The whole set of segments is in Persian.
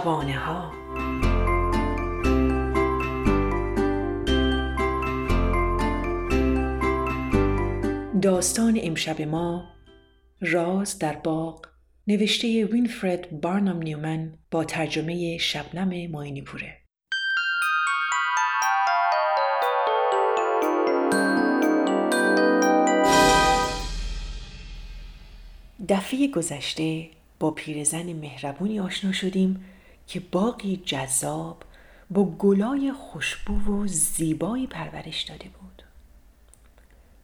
شبانه ها داستان امشب ما راز در باغ نوشته وینفرد بارنام نیومن با ترجمه شبنم ماینی پوره. دفعه گذشته با پیرزن مهربونی آشنا شدیم که باقی جذاب با گلای خوشبو و زیبایی پرورش داده بود.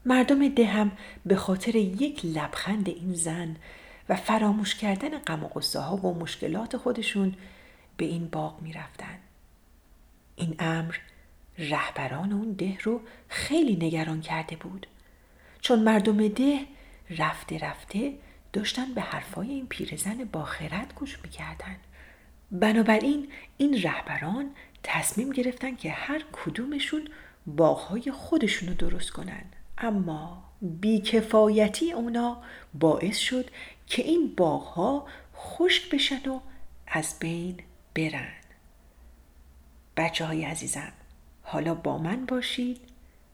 مردم ده هم به خاطر یک لبخند این زن و فراموش کردن غم و غصه ها و مشکلات خودشون به این باغ می رفتن. این امر رهبران اون ده رو خیلی نگران کرده بود. چون مردم ده رفته رفته داشتن به حرفای این پیرزن با خرد گوش می‌کردن. بنابراین این رهبران تصمیم گرفتن که هر کدومشون باغهای خودشونو درست کنن. اما بیکفایتی اونا باعث شد که این باغها خشک بشن و از بین برن. بچه های عزیزم حالا با من باشید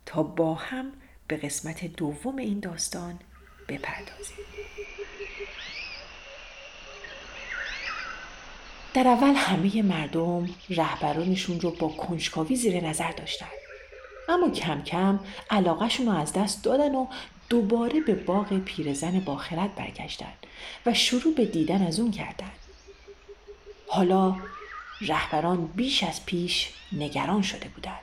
تا با هم به قسمت دوم این داستان بپردازیم. در اول همه مردم رهبرانشون رو با کنجکاوی زیر نظر داشتن. اما کم کم علاقهشون رو از دست دادن و دوباره به باغ پیرزن باخرت برگشتن و شروع به دیدن از اون کردن. حالا رهبران بیش از پیش نگران شده بودند.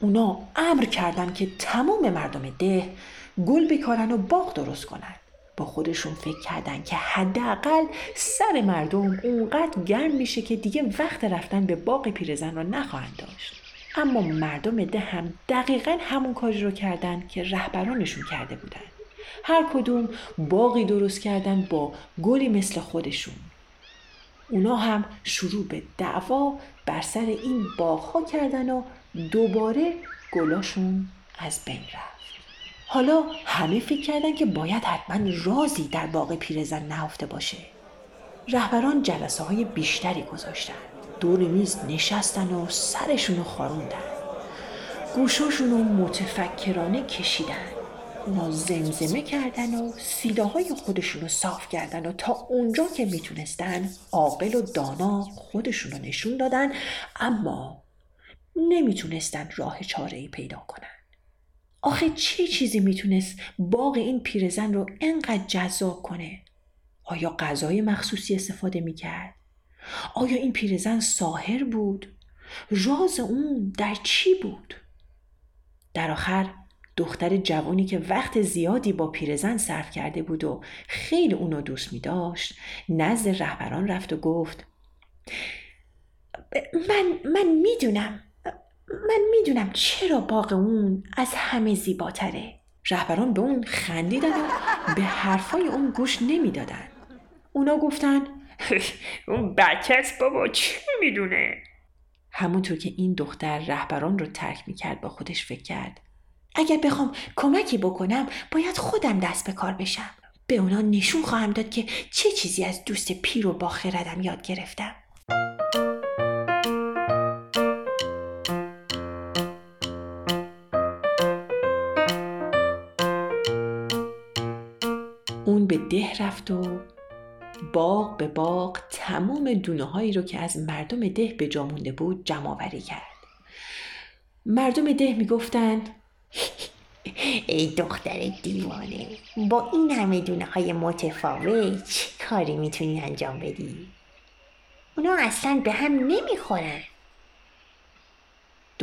اونا امر کردند که تمام مردم ده گل بکارن و باغ درست کنن. با خودشون فکر کردن که حداقل سر مردم اونقدر گرم میشه که دیگه وقت رفتن به باغ پیرزن را نخواهند داشت. اما مردم ده هم دقیقا همون کاری رو کردن که رهبرانشون کرده بودن. هر کدوم باقی درست کردن با گلی مثل خودشون. اونا هم شروع به دعوا بر سر این باغها کردن و دوباره گلاشون از بین رفت. حالا همه فکر کردن که باید حتما رازی در باغ پیرزن نهفته باشه. رهبران جلسه های بیشتری گذاشتن. دور میز نشستن و سرشون رو خاروندن. گوشاشون رو متفکرانه کشیدن. اونا زمزمه کردن و سیده های خودشون رو صاف کردن و تا اونجا که می‌تونستن عاقل و دانا خودشون رو نشون دادن اما نمی‌تونستن راه چاره ای پیدا کنن. آخه چه چیزی می‌تونست باغ این پیرزن رو انقدر جذاب کنه؟ آیا غذای مخصوصی استفاده می‌کرد؟ آیا این پیرزن ساهر بود؟ راز اون در چی بود؟ در آخر دختر جوانی که وقت زیادی با پیرزن صرف کرده بود و خیلی اونو دوست می داشت نزد رهبران رفت و گفت من من می‌دونم من می‌دونم چرا باغ اون از همه زیباتره. رهبران به اون خندیدن و به حرفای اون گوش نمی‌دادن. اونا گفتن اون بچه بابا چی می‌دونه؟ همونطور که این دختر رهبران رو ترک می‌کرد با خودش فکر کرد. اگر بخوام کمکی بکنم باید خودم دست به کار بشم. به اونا نشون خواهم داد که چه چیزی از دوست پیر و با خردم یاد گرفتم. اون به ده رفت و باغ به باغ تمام دونه هایی رو که از مردم ده به جا مونده بود جمع آوری کرد مردم ده می‌گفتند ای دختر دیوانه با این همه دونه های متفاوت چه کاری می‌تونی انجام بدی؟ اونا اصلا به هم نمی‌خورن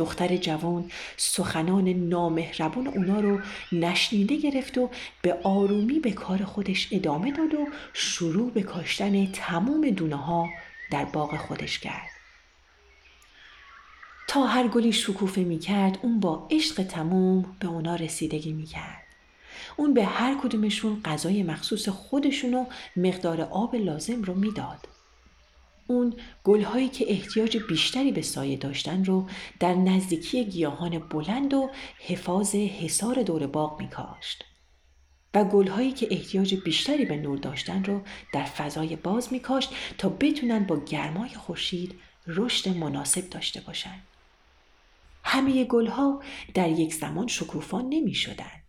دختر جوان سخنان نامهربون اونا رو نشنیده گرفت و به آرومی به کار خودش ادامه داد و شروع به کاشتن تمام دونه ها در باغ خودش کرد. تا هر گلی شکوفه می کرد اون با عشق تموم به اونا رسیدگی می کرد. اون به هر کدومشون غذای مخصوص خودشون و مقدار آب لازم رو می‌داد. اون گلهایی که احتیاج بیشتری به سایه داشتن رو در نزدیکی گیاهان بلند و حفاظ حصار دور باغ می کاشت. و گلهایی که احتیاج بیشتری به نور داشتن رو در فضای باز میکاشت تا بتونن با گرمای خورشید رشد مناسب داشته باشند. همه گلها در یک زمان شکوفا نمی شدن.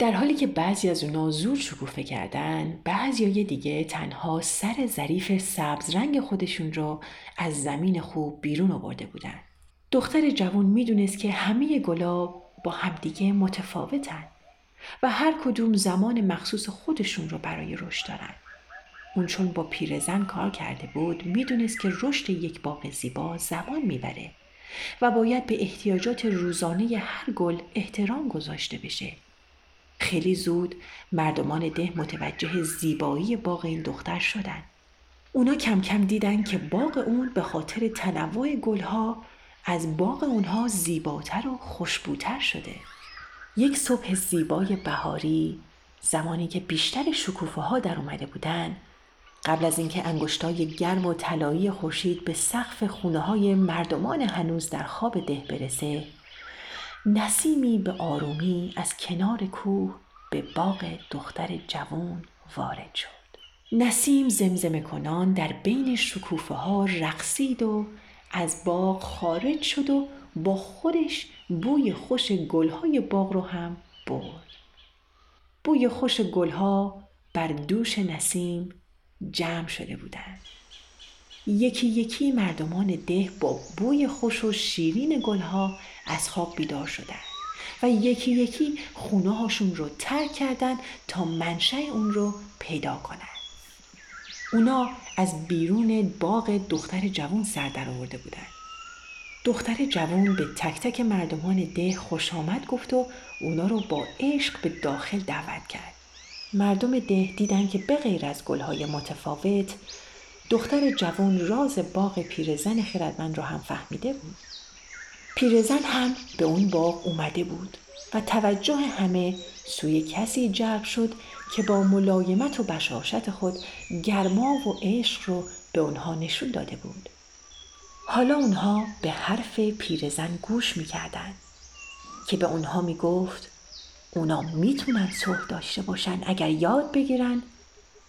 در حالی که بعضی از اونا زور شکوفه کردن بعضی دیگه تنها سر ظریف سبز رنگ خودشون رو از زمین خوب بیرون آورده بودن. دختر جوان می‌دونست که همه گلا با همدیگه متفاوتن و هر کدوم زمان مخصوص خودشون رو برای رشد دارن. اون چون با پیرزن کار کرده بود می‌دونست که رشد یک باغ زیبا زمان می‌بره و باید به احتیاجات روزانه هر گل احترام گذاشته بشه. خیلی زود مردمان ده متوجه زیبایی باغ این دختر شدن. اونا کم کم دیدن که باغ اون به خاطر تنوع گلها از باغ اونها زیباتر و خوشبوتر شده. یک صبح زیبای بهاری زمانی که بیشتر شکوفه ها در اومده بودن قبل از اینکه انگشتای گرم و طلایی خورشید به سقف خونه های مردمان هنوز در خواب ده برسه نسیمی به آرومی از کنار کوه به باغ دختر جوان وارد شد. نسیم زمزمه کنان در بین شکوفه ها رقصید و از باغ خارج شد و با خودش بوی خوش گلهای باغ رو هم برد. بوی خوش گلها بر دوش نسیم جمع شده بودند. یکی یکی مردمان ده با بوی خوش و شیرین گلها از خواب بیدار شدند و یکی یکی خونه هاشون رو ترک کردن تا منشه اون رو پیدا کنند. اونا از بیرون باغ دختر جوان سر در آورده بودند. دختر جوان به تک تک مردمان ده خوش آمد گفت و اونا رو با عشق به داخل دعوت کرد. مردم ده دیدن که به غیر از گلهای متفاوت دختر جوان راز باغ پیرزن خردمند را هم فهمیده بود. پیرزن هم به اون باغ اومده بود و توجه همه سوی کسی جلب شد که با ملایمت و بشاشت خود گرما و عشق رو به اونها نشون داده بود. حالا اونها به حرف پیرزن گوش می‌کردن که به اونها می‌گفت اونا می‌تونن صلح داشته باشن اگر یاد بگیرن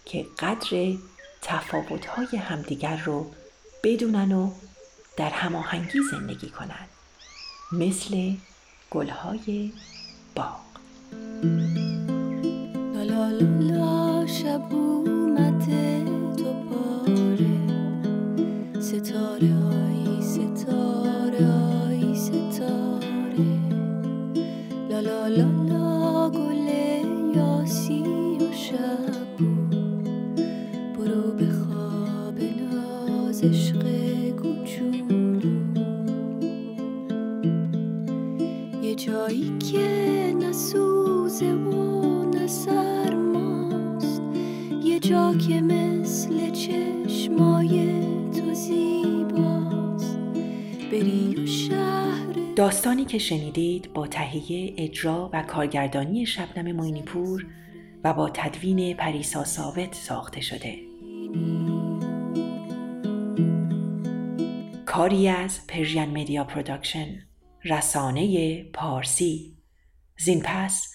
که قدر تفاوتهای همدیگر رو بدونن و در هماهنگی زندگی کنن. مثل گلهای باغ. لا لا لا شب اومده دوباره ستاره آی ستاره آی ستاره. لا جا که مثل چشمای تو زیباست. بری و شهر داستانی که شنیدید با تهیه اجرا و کارگردانی شبنم معینی‌پور و با تدوین پریسا ثابت ساخته شده. کاری از Persian Media Production رسانه پارسی. زین پس